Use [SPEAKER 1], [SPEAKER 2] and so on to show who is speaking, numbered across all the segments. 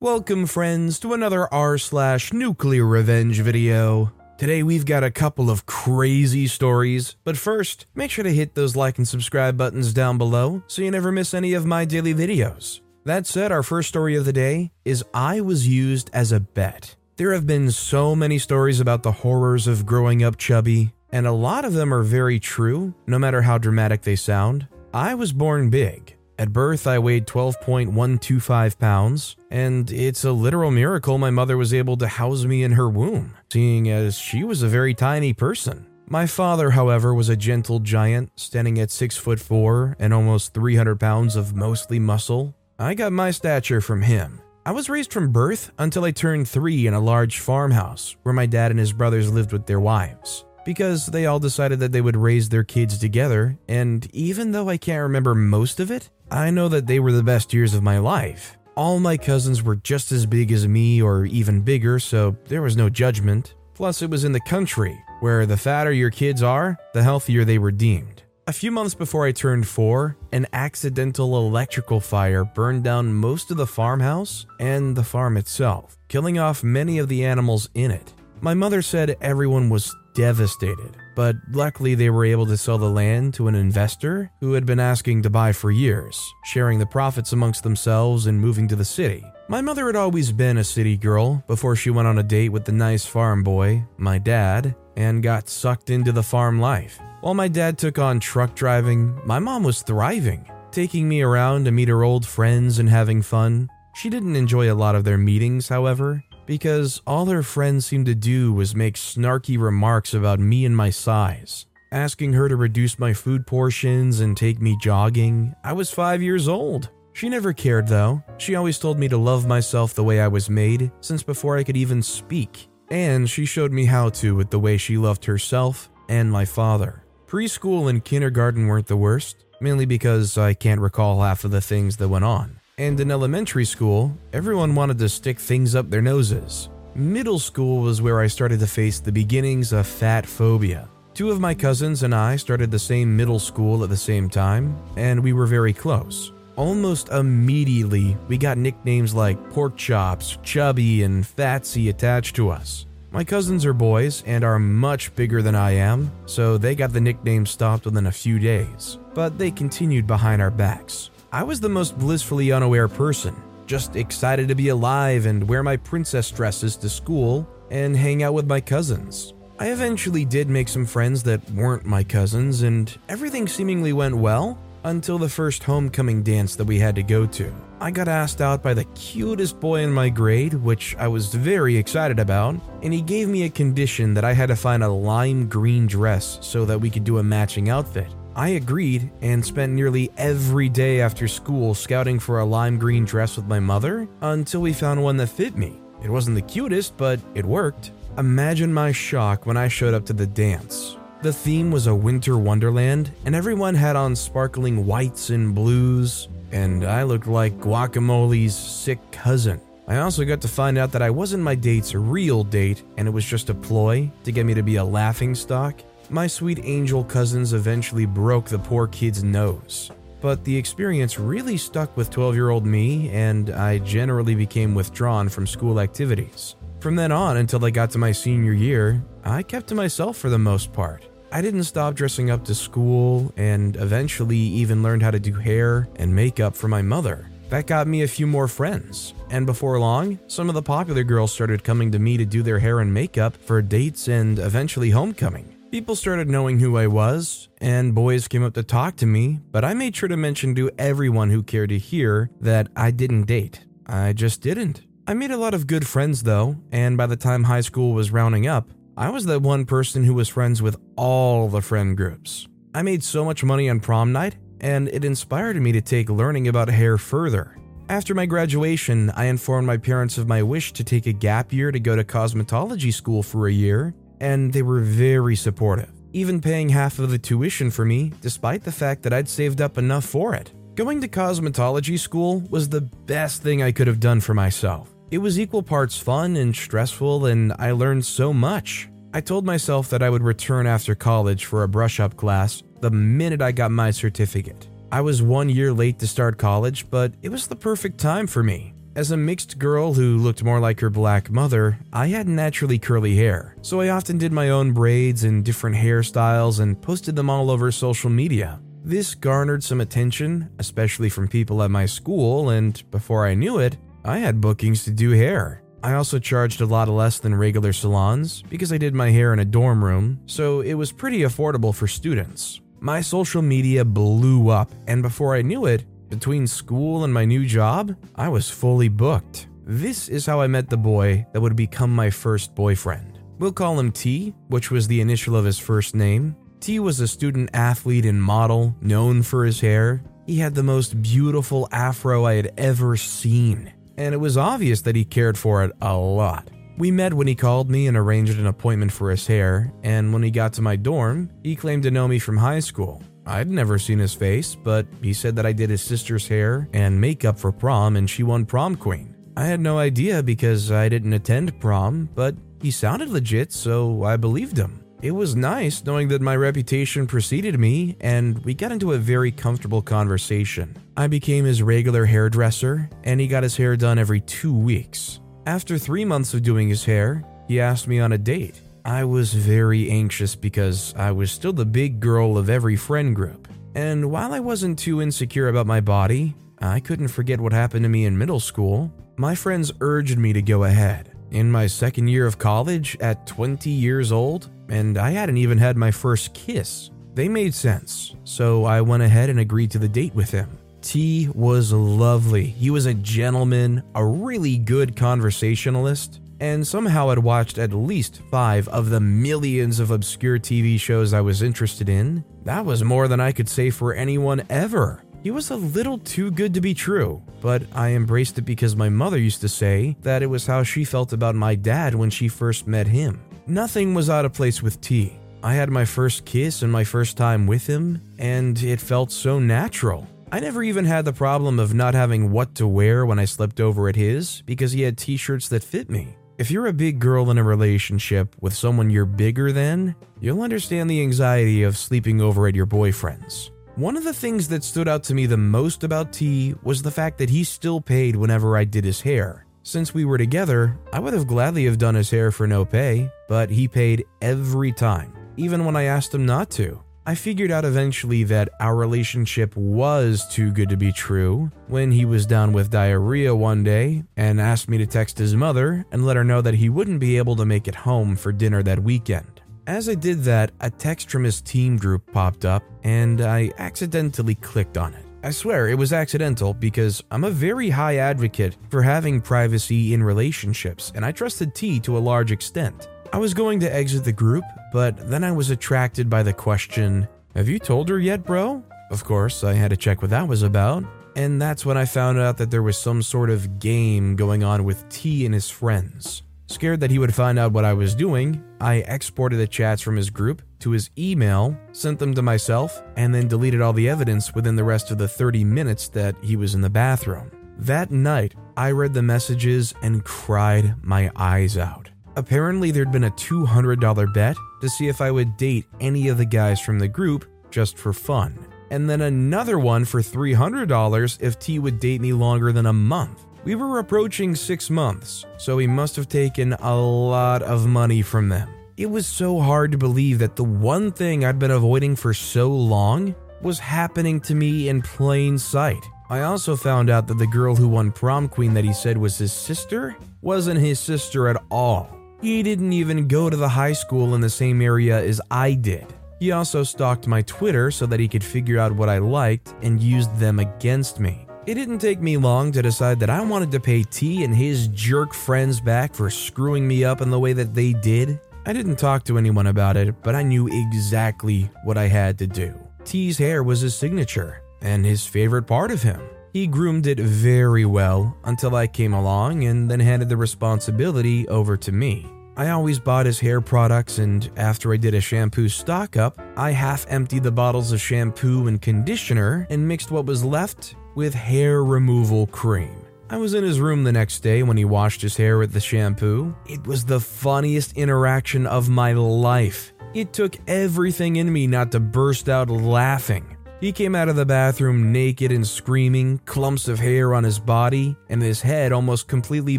[SPEAKER 1] Welcome, friends, to another r slash nuclear revenge video. Today we've got a couple of crazy stories, but first, make sure to hit those like and subscribe buttons down below so you never miss any of my daily videos. That said, our first story of the day is I was used as a bet. There have been so many stories about the horrors of growing up chubby, and a lot of them are very true, no matter how dramatic they sound. I was born big. At birth, I weighed 12.125 pounds, and it's a literal miracle my mother was able to house me in her womb, seeing as she was a very tiny person. My father, however, was a gentle giant, standing at 6 foot 4 and almost 300 pounds of mostly muscle. I got my stature from him. I was raised from birth until I turned 3 in a large farmhouse where my dad and his brothers lived with their wives because they all decided that they would raise their kids together, and even though I can't remember most of it, I know that they were the best years of my life. All my cousins were just as big as me or even bigger, so there was no judgment. Plus, it was in the country, where the fatter your kids are, the healthier they were deemed. A few months before I turned four, an accidental electrical fire burned down most of the farmhouse and the farm itself, killing off many of the animals in it. My mother said everyone was devastated, but luckily they were able to sell the land to an investor who had been asking to buy for years, sharing the profits amongst themselves and moving to the city. My mother had always been a city girl before she went on a date with the nice farm boy, my dad, and got sucked into the farm life. While my dad took on truck driving, my mom was thriving, taking me around to meet her old friends and having fun. She didn't enjoy a lot of their meetings, however, because all her friends seemed to do was make snarky remarks about me and my size. Asking her to reduce my food portions and take me jogging. I was five years old. She never cared though. She always told me to love myself the way I was made, since before I could even speak. And she showed me how to with the way she loved herself and my father. Preschool and kindergarten weren't the worst, mainly because I can't recall half of the things that went on. And in elementary school, everyone wanted to stick things up their noses. Middle school was where I started to face the beginnings of fat phobia. Two of my cousins and I started the same middle school at the same time, and we were very close. Almost immediately, we got nicknames like pork chops, chubby, and fatsy attached to us. My cousins are boys and are much bigger than I am, so they got the nickname stopped within a few days, but they continued behind our backs. I was the most blissfully unaware person, just excited to be alive and wear my princess dresses to school and hang out with my cousins. I eventually did make some friends that weren't my cousins, and everything seemingly went well until the first homecoming dance that we had to go to. I got asked out by the cutest boy in my grade, which I was very excited about, and he gave me a condition that I had to find a lime green dress so that we could do a matching outfit. I agreed and spent nearly every day after school scouting for a lime green dress with my mother until we found one that fit me. It wasn't the cutest, but it worked. Imagine my shock when I showed up to the dance. The theme was a winter wonderland, and everyone had on sparkling whites and blues, and I looked like guacamole's sick cousin. I also got to find out that I wasn't my date's real date, and it was just a ploy to get me to be a laughing stock. My sweet angel cousins eventually broke the poor kid's nose. But the experience really stuck with 12 year old me, and I generally became withdrawn from school activities. From then on until I got to my senior year, I kept to myself for the most part. I didn't stop dressing up to school and eventually even learned how to do hair and makeup for my mother. That got me a few more friends, and before long, some of the popular girls started coming to me to do their hair and makeup for dates and eventually homecoming. People started knowing who I was, and boys came up to talk to me, but I made sure to mention to everyone who cared to hear that I didn't date. I just didn't. I made a lot of good friends though, and by the time high school was rounding up, I was that one person who was friends with all the friend groups. I made so much money on prom night and it inspired me to take learning about hair further. After my graduation, I informed my parents of my wish to take a gap year to go to cosmetology school for a year, and they were very supportive, even paying half of the tuition for me, despite the fact that I'd saved up enough for it. Going to cosmetology school was the best thing I could have done for myself. It was equal parts fun and stressful, and I learned so much. I told myself that I would return after college for a brush up class the minute I got my certificate. I was one year late to start college, but it was the perfect time for me. As a mixed girl who looked more like her black mother, I had naturally curly hair, so I often did my own braids and different hairstyles and posted them all over social media. This garnered some attention, especially from people at my school, and before I knew it, I had bookings to do hair. I also charged a lot less than regular salons because I did my hair in a dorm room, so it was pretty affordable for students. My social media blew up, and before I knew it, between school and my new job, I was fully booked. This is how I met the boy that would become my first boyfriend. We'll call him T, which was the initial of his first name. T was a student athlete and model, known for his hair. He had the most beautiful afro I had ever seen, and it was obvious that he cared for it a lot. We met when he called me and arranged an appointment for his hair, and when he got to my dorm, he claimed to know me from high school. I'd never seen his face, but he said that I did his sister's hair and makeup for prom and she won prom queen. I had no idea because I didn't attend prom, but he sounded legit, so I believed him. It was nice knowing that my reputation preceded me, and we got into a very comfortable conversation. I became his regular hairdresser, and he got his hair done every two weeks. After three months of doing his hair, he asked me on a date. I was very anxious because I was still the big girl of every friend group. And while I wasn't too insecure about my body, I couldn't forget what happened to me in middle school. My friends urged me to go ahead. In my second year of college, at 20 years old, and I hadn't even had my first kiss. They made sense, so I went ahead and agreed to the date with him. T was lovely. He was a gentleman, a really good conversationalist, and somehow had watched at least five of the millions of obscure TV shows I was interested in. That was more than I could say for anyone ever. He was a little too good to be true, but I embraced it because my mother used to say that it was how she felt about my dad when she first met him. Nothing was out of place with T. I had my first kiss and my first time with him, and it felt so natural. I never even had the problem of not having what to wear when I slept over at his because he had t shirts that fit me. If you're a big girl in a relationship with someone you're bigger than, you'll understand the anxiety of sleeping over at your boyfriend's. One of the things that stood out to me the most about T was the fact that he still paid whenever I did his hair. Since we were together, I would have gladly have done his hair for no pay, but he paid every time, even when I asked him not to. I figured out eventually that our relationship was too good to be true when he was down with diarrhea one day and asked me to text his mother and let her know that he wouldn't be able to make it home for dinner that weekend. As I did that, a text from his team group popped up and I accidentally clicked on it. I swear it was accidental because I'm a very high advocate for having privacy in relationships and I trusted T to a large extent. I was going to exit the group, but then I was attracted by the question Have you told her yet, bro? Of course, I had to check what that was about, and that's when I found out that there was some sort of game going on with T and his friends. Scared that he would find out what I was doing, I exported the chats from his group to his email, sent them to myself, and then deleted all the evidence within the rest of the 30 minutes that he was in the bathroom. That night, I read the messages and cried my eyes out. Apparently, there'd been a $200 bet to see if I would date any of the guys from the group just for fun. And then another one for $300 if T would date me longer than a month. We were approaching six months, so he must have taken a lot of money from them. It was so hard to believe that the one thing I'd been avoiding for so long was happening to me in plain sight. I also found out that the girl who won prom queen that he said was his sister wasn't his sister at all. He didn't even go to the high school in the same area as I did. He also stalked my Twitter so that he could figure out what I liked and used them against me. It didn't take me long to decide that I wanted to pay T and his jerk friends back for screwing me up in the way that they did. I didn't talk to anyone about it, but I knew exactly what I had to do. T's hair was his signature. and his favorite part of him. He groomed it very well until I came along and then handed the responsibility over to me. I always bought his hair products, and after I did a shampoo stock up, I half emptied the bottles of shampoo and conditioner and mixed what was left with hair removal cream. I was in his room the next day when he washed his hair with the shampoo. It was the funniest interaction of my life. It took everything in me not to burst out laughing. He came out of the bathroom naked and screaming, clumps of hair on his body, and his head almost completely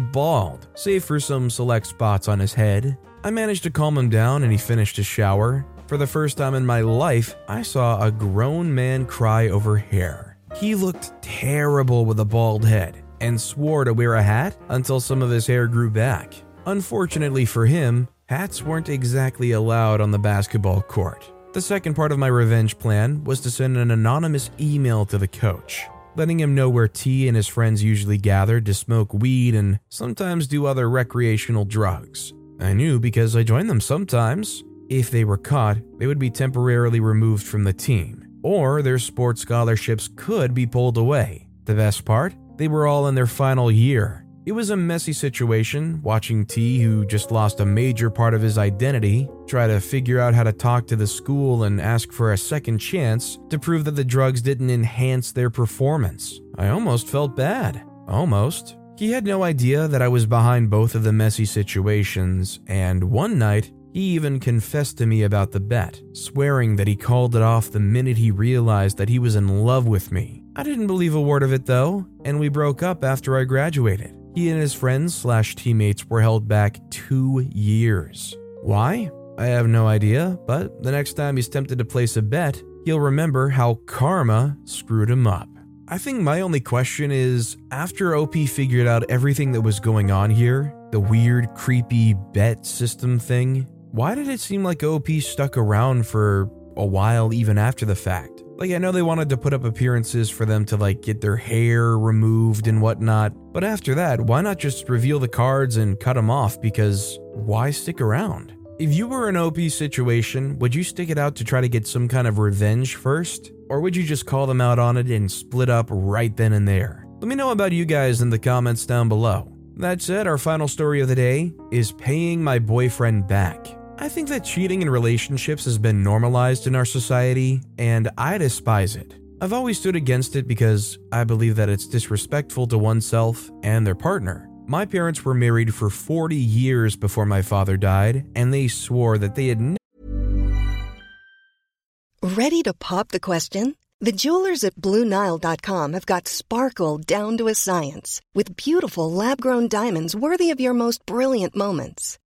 [SPEAKER 1] bald, save for some select spots on his head. I managed to calm him down and he finished his shower. For the first time in my life, I saw a grown man cry over hair. He looked terrible with a bald head and swore to wear a hat until some of his hair grew back. Unfortunately for him, hats weren't exactly allowed on the basketball court. The second part of my revenge plan was to send an anonymous email to the coach, letting him know where T and his friends usually gathered to smoke weed and sometimes do other recreational drugs. I knew because I joined them sometimes. If they were caught, they would be temporarily removed from the team, or their sports scholarships could be pulled away. The best part? They were all in their final year, it was a messy situation watching T, who just lost a major part of his identity, try to figure out how to talk to the school and ask for a second chance to prove that the drugs didn't enhance their performance. I almost felt bad. Almost. He had no idea that I was behind both of the messy situations, and one night, he even confessed to me about the bet, swearing that he called it off the minute he realized that he was in love with me. I didn't believe a word of it though, and we broke up after I graduated. He and his friends slash teammates were held back two years. Why? I have no idea, but the next time he's tempted to place a bet, he'll remember how karma screwed him up. I think my only question is after OP figured out everything that was going on here, the weird, creepy bet system thing, why did it seem like OP stuck around for a while even after the fact? Like, I know they wanted to put up appearances for them to, like, get their hair removed and whatnot, but after that, why not just reveal the cards and cut them off? Because why stick around? If you were in OP situation, would you stick it out to try to get some kind of revenge first? Or would you just call them out on it and split up right then and there? Let me know about you guys in the comments down below. That said, our final story of the day is paying my boyfriend back. I think that cheating in relationships has been normalized in our society, and I despise it. I've always stood against it because I believe that it's disrespectful to oneself and their partner. My parents were married for 40 years before my father died, and they swore that they had.
[SPEAKER 2] Ready to pop the question? The jewelers at Bluenile.com have got sparkle down to a science with beautiful lab grown diamonds worthy of your most brilliant moments.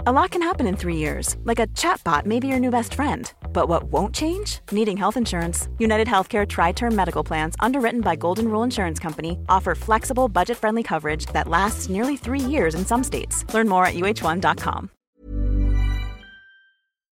[SPEAKER 3] A lot can happen in three years, like a chatbot may be your new best friend. But what won't change? Needing health insurance. United Healthcare Tri Term Medical Plans, underwritten by Golden Rule Insurance Company, offer flexible, budget friendly coverage that lasts nearly three years in some states. Learn more at uh1.com.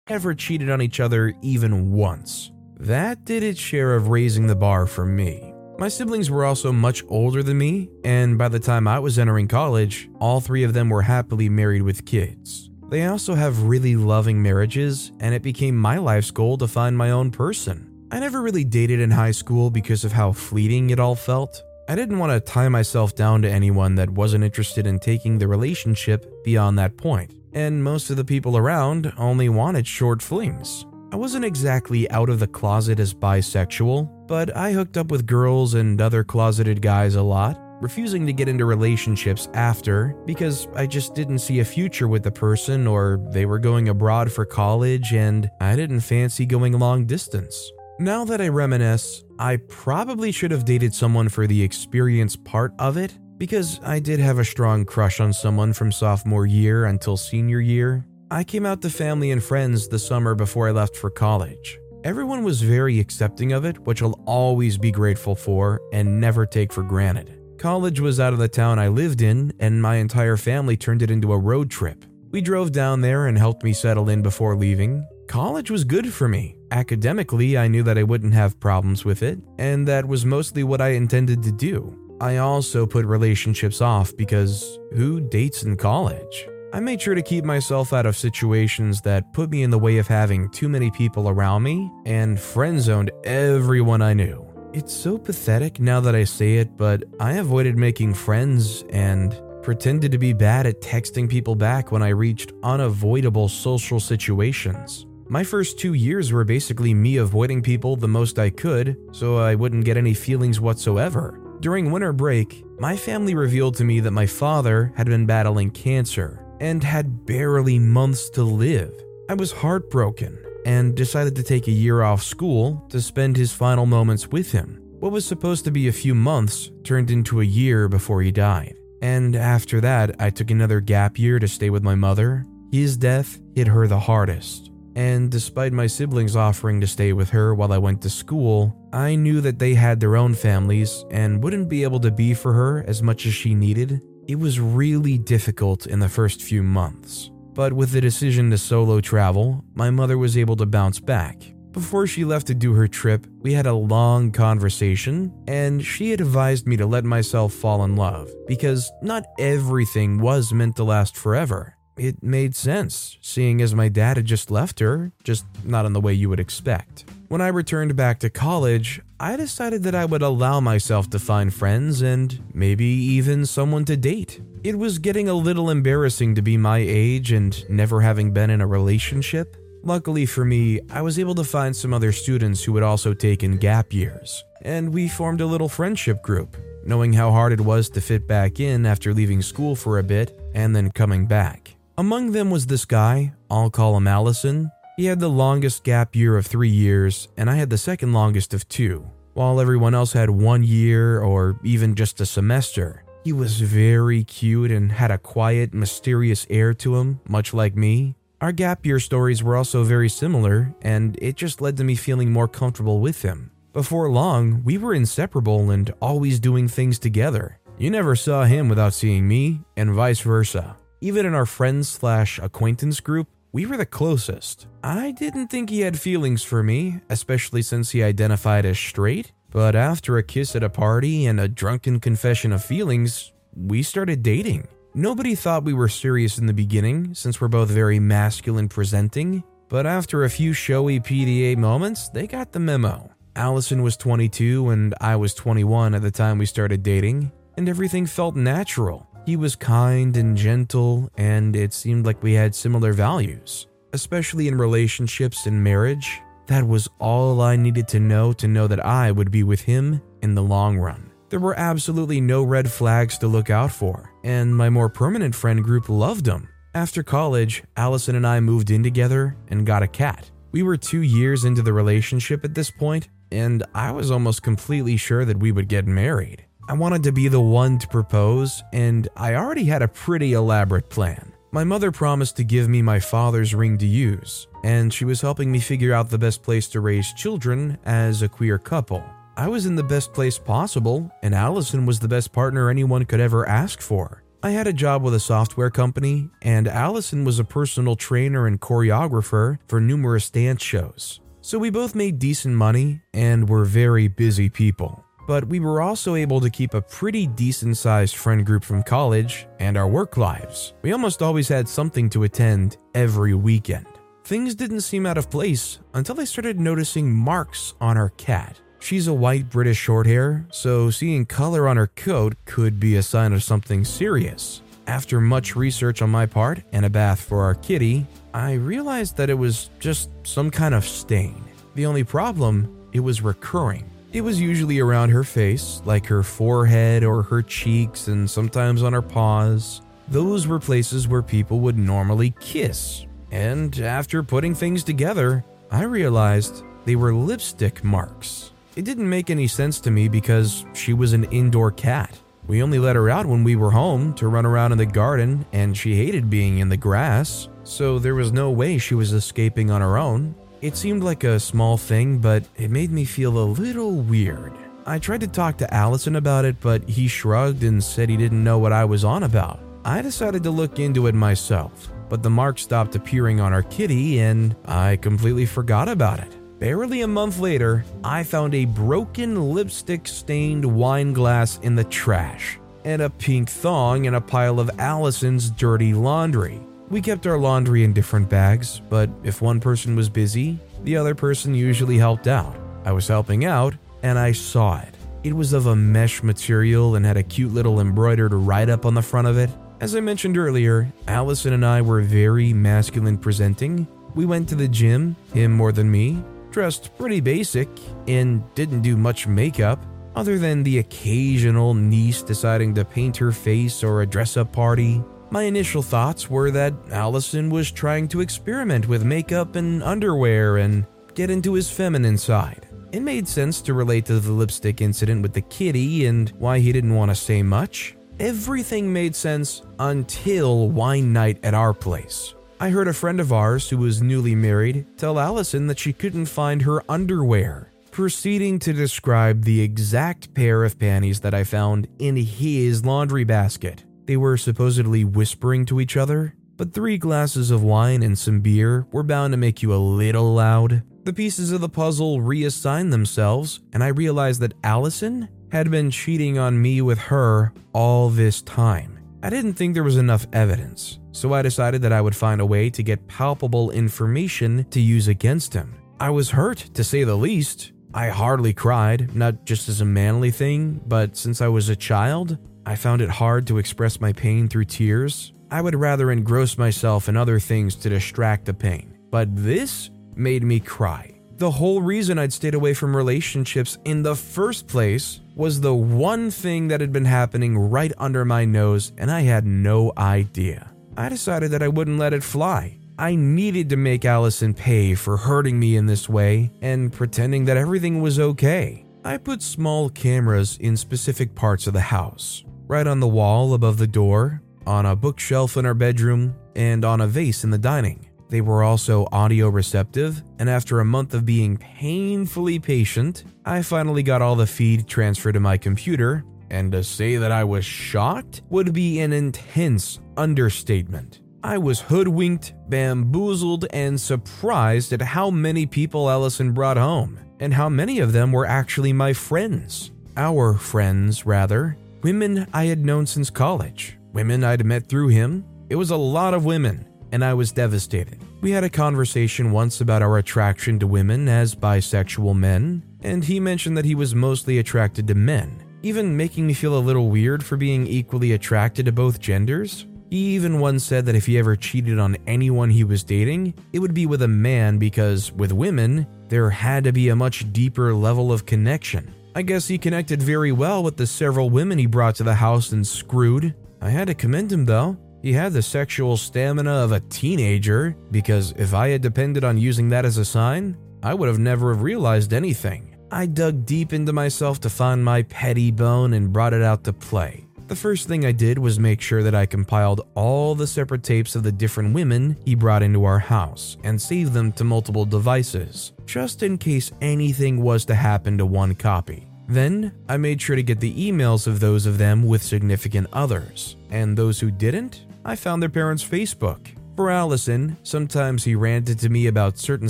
[SPEAKER 1] Ever cheated on each other even once. That did its share of raising the bar for me. My siblings were also much older than me, and by the time I was entering college, all three of them were happily married with kids. They also have really loving marriages, and it became my life's goal to find my own person. I never really dated in high school because of how fleeting it all felt. I didn't want to tie myself down to anyone that wasn't interested in taking the relationship beyond that point, and most of the people around only wanted short flings. I wasn't exactly out of the closet as bisexual, but I hooked up with girls and other closeted guys a lot, refusing to get into relationships after because I just didn't see a future with the person or they were going abroad for college and I didn't fancy going long distance. Now that I reminisce, I probably should have dated someone for the experience part of it because I did have a strong crush on someone from sophomore year until senior year. I came out to family and friends the summer before I left for college. Everyone was very accepting of it, which I'll always be grateful for and never take for granted. College was out of the town I lived in, and my entire family turned it into a road trip. We drove down there and helped me settle in before leaving. college was good for me. Academically, I knew that I wouldn't have problems with it, and that was mostly what I intended to do. I also put relationships off because who dates in college? I made sure to keep myself out of situations that put me in the way of having too many people around me and friend zoned everyone I knew. It's so pathetic now that I say it, but I avoided making friends and pretended to be bad at texting people back when I reached unavoidable social situations. My first two years were basically me avoiding people the most I could so I wouldn't get any feelings whatsoever. During winter break, my family revealed to me that my father had been battling cancer and had barely months to live. I was heartbroken and decided to take a year off school to spend his final moments with him. What was supposed to be a few months turned into a year before he died. And after that, I took another gap year to stay with my mother. His death hit her the hardest. And despite my siblings offering to stay with her while I went to school, I knew that they had their own families and wouldn't be able to be for her as much as she needed. It was really difficult in the first few months. But with the decision to solo travel, my mother was able to bounce back. Before she left to do her trip, we had a long conversation, and she had advised me to let myself fall in love because not everything was meant to last forever. It made sense, seeing as my dad had just left her, just not in the way you would expect. When I returned back to college, I decided that I would allow myself to find friends and maybe even someone to date. It was getting a little embarrassing to be my age and never having been in a relationship. Luckily for me, I was able to find some other students who had also taken gap years, and we formed a little friendship group, knowing how hard it was to fit back in after leaving school for a bit and then coming back. Among them was this guy, I'll call him Allison. He had the longest gap year of three years, and I had the second longest of two. While everyone else had one year or even just a semester, he was very cute and had a quiet, mysterious air to him, much like me. Our gap year stories were also very similar, and it just led to me feeling more comfortable with him. Before long, we were inseparable and always doing things together. You never saw him without seeing me, and vice versa. Even in our friends slash acquaintance group, we were the closest. I didn't think he had feelings for me, especially since he identified as straight, but after a kiss at a party and a drunken confession of feelings, we started dating. Nobody thought we were serious in the beginning, since we're both very masculine presenting, but after a few showy PDA moments, they got the memo. Allison was 22 and I was 21 at the time we started dating, and everything felt natural. He was kind and gentle, and it seemed like we had similar values, especially in relationships and marriage. That was all I needed to know to know that I would be with him in the long run. There were absolutely no red flags to look out for, and my more permanent friend group loved him. After college, Allison and I moved in together and got a cat. We were two years into the relationship at this point, and I was almost completely sure that we would get married. I wanted to be the one to propose, and I already had a pretty elaborate plan. My mother promised to give me my father's ring to use, and she was helping me figure out the best place to raise children as a queer couple. I was in the best place possible, and Allison was the best partner anyone could ever ask for. I had a job with a software company, and Allison was a personal trainer and choreographer for numerous dance shows. So we both made decent money and were very busy people but we were also able to keep a pretty decent sized friend group from college and our work lives. We almost always had something to attend every weekend. Things didn't seem out of place until I started noticing marks on our cat. She's a white British shorthair, so seeing color on her coat could be a sign of something serious. After much research on my part and a bath for our kitty, I realized that it was just some kind of stain. The only problem, it was recurring. It was usually around her face, like her forehead or her cheeks, and sometimes on her paws. Those were places where people would normally kiss. And after putting things together, I realized they were lipstick marks. It didn't make any sense to me because she was an indoor cat. We only let her out when we were home to run around in the garden, and she hated being in the grass, so there was no way she was escaping on her own. It seemed like a small thing, but it made me feel a little weird. I tried to talk to Allison about it, but he shrugged and said he didn't know what I was on about. I decided to look into it myself. but the mark stopped appearing on our kitty and I completely forgot about it. Barely a month later, I found a broken lipstick stained wine glass in the trash and a pink thong in a pile of Allison's dirty laundry. We kept our laundry in different bags, but if one person was busy, the other person usually helped out. I was helping out and I saw it. It was of a mesh material and had a cute little embroidered write up on the front of it. As I mentioned earlier, Allison and I were very masculine presenting. We went to the gym, him more than me, dressed pretty basic, and didn't do much makeup, other than the occasional niece deciding to paint her face or a dress up party. My initial thoughts were that Allison was trying to experiment with makeup and underwear and get into his feminine side. It made sense to relate to the lipstick incident with the kitty and why he didn't want to say much. Everything made sense until wine night at our place. I heard a friend of ours who was newly married tell Allison that she couldn't find her underwear, proceeding to describe the exact pair of panties that I found in his laundry basket. They were supposedly whispering to each other, but three glasses of wine and some beer were bound to make you a little loud. The pieces of the puzzle reassigned themselves, and I realized that Allison had been cheating on me with her all this time. I didn't think there was enough evidence, so I decided that I would find a way to get palpable information to use against him. I was hurt, to say the least. I hardly cried, not just as a manly thing, but since I was a child, I found it hard to express my pain through tears. I would rather engross myself in other things to distract the pain. But this made me cry. The whole reason I'd stayed away from relationships in the first place was the one thing that had been happening right under my nose, and I had no idea. I decided that I wouldn't let it fly. I needed to make Allison pay for hurting me in this way and pretending that everything was okay. I put small cameras in specific parts of the house right on the wall above the door, on a bookshelf in our bedroom, and on a vase in the dining. They were also audio receptive, and after a month of being painfully patient, I finally got all the feed transferred to my computer, and to say that I was shocked would be an intense understatement. I was hoodwinked, bamboozled, and surprised at how many people Allison brought home, and how many of them were actually my friends. Our friends, rather. Women I had known since college, women I'd met through him. It was a lot of women, and I was devastated. We had a conversation once about our attraction to women as bisexual men, and he mentioned that he was mostly attracted to men, even making me feel a little weird for being equally attracted to both genders. He even once said that if he ever cheated on anyone he was dating, it would be with a man because, with women, there had to be a much deeper level of connection. I guess he connected very well with the several women he brought to the house and screwed. I had to commend him though. He had the sexual stamina of a teenager, because if I had depended on using that as a sign, I would have never have realized anything. I dug deep into myself to find my petty bone and brought it out to play. The first thing I did was make sure that I compiled all the separate tapes of the different women he brought into our house and saved them to multiple devices, just in case anything was to happen to one copy. Then, I made sure to get the emails of those of them with significant others, and those who didn't, I found their parents' Facebook. For Allison, sometimes he ranted to me about certain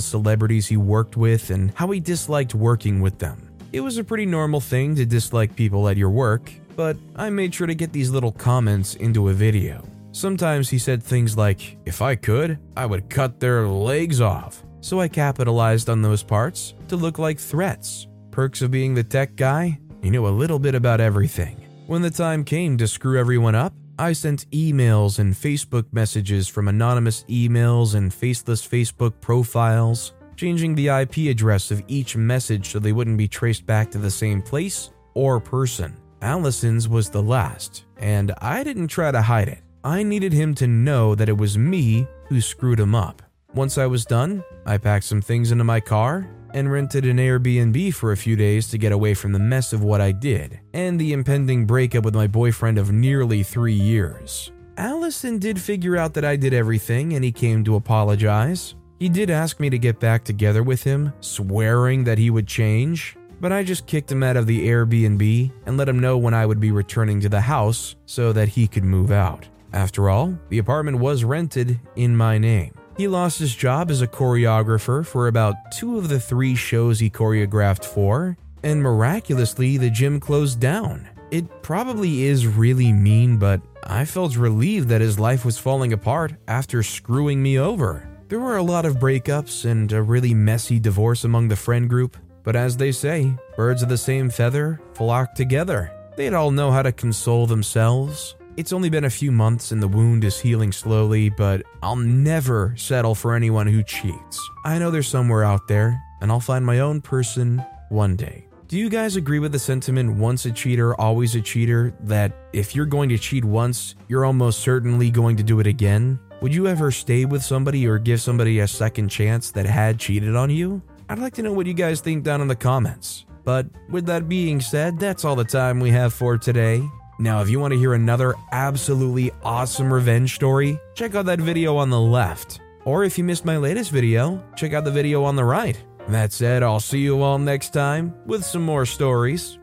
[SPEAKER 1] celebrities he worked with and how he disliked working with them. It was a pretty normal thing to dislike people at your work, but I made sure to get these little comments into a video. Sometimes he said things like, If I could, I would cut their legs off. So I capitalized on those parts to look like threats. Perks of being the tech guy? You know a little bit about everything. When the time came to screw everyone up, I sent emails and Facebook messages from anonymous emails and faceless Facebook profiles, changing the IP address of each message so they wouldn't be traced back to the same place or person. Allison's was the last, and I didn't try to hide it. I needed him to know that it was me who screwed him up. Once I was done, I packed some things into my car and rented an Airbnb for a few days to get away from the mess of what I did and the impending breakup with my boyfriend of nearly three years. Allison did figure out that I did everything and he came to apologize. He did ask me to get back together with him, swearing that he would change, but I just kicked him out of the Airbnb and let him know when I would be returning to the house so that he could move out. After all, the apartment was rented in my name. He lost his job as a choreographer for about two of the three shows he choreographed for, and miraculously, the gym closed down. It probably is really mean, but I felt relieved that his life was falling apart after screwing me over. There were a lot of breakups and a really messy divorce among the friend group, but as they say, birds of the same feather flock together. They'd all know how to console themselves. It's only been a few months and the wound is healing slowly, but I'll never settle for anyone who cheats. I know there's somewhere out there, and I'll find my own person one day. Do you guys agree with the sentiment once a cheater, always a cheater? That if you're going to cheat once, you're almost certainly going to do it again? Would you ever stay with somebody or give somebody a second chance that had cheated on you? I'd like to know what you guys think down in the comments. But with that being said, that's all the time we have for today. Now, if you want to hear another absolutely awesome revenge story, check out that video on the left. Or if you missed my latest video, check out the video on the right. That said, I'll see you all next time with some more stories.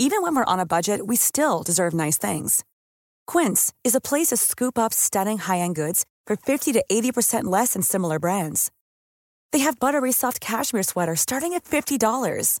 [SPEAKER 4] Even when we're on a budget, we still deserve nice things. Quince is a place to scoop up stunning high end goods for 50 to 80% less than similar brands. They have buttery soft cashmere sweaters starting at $50,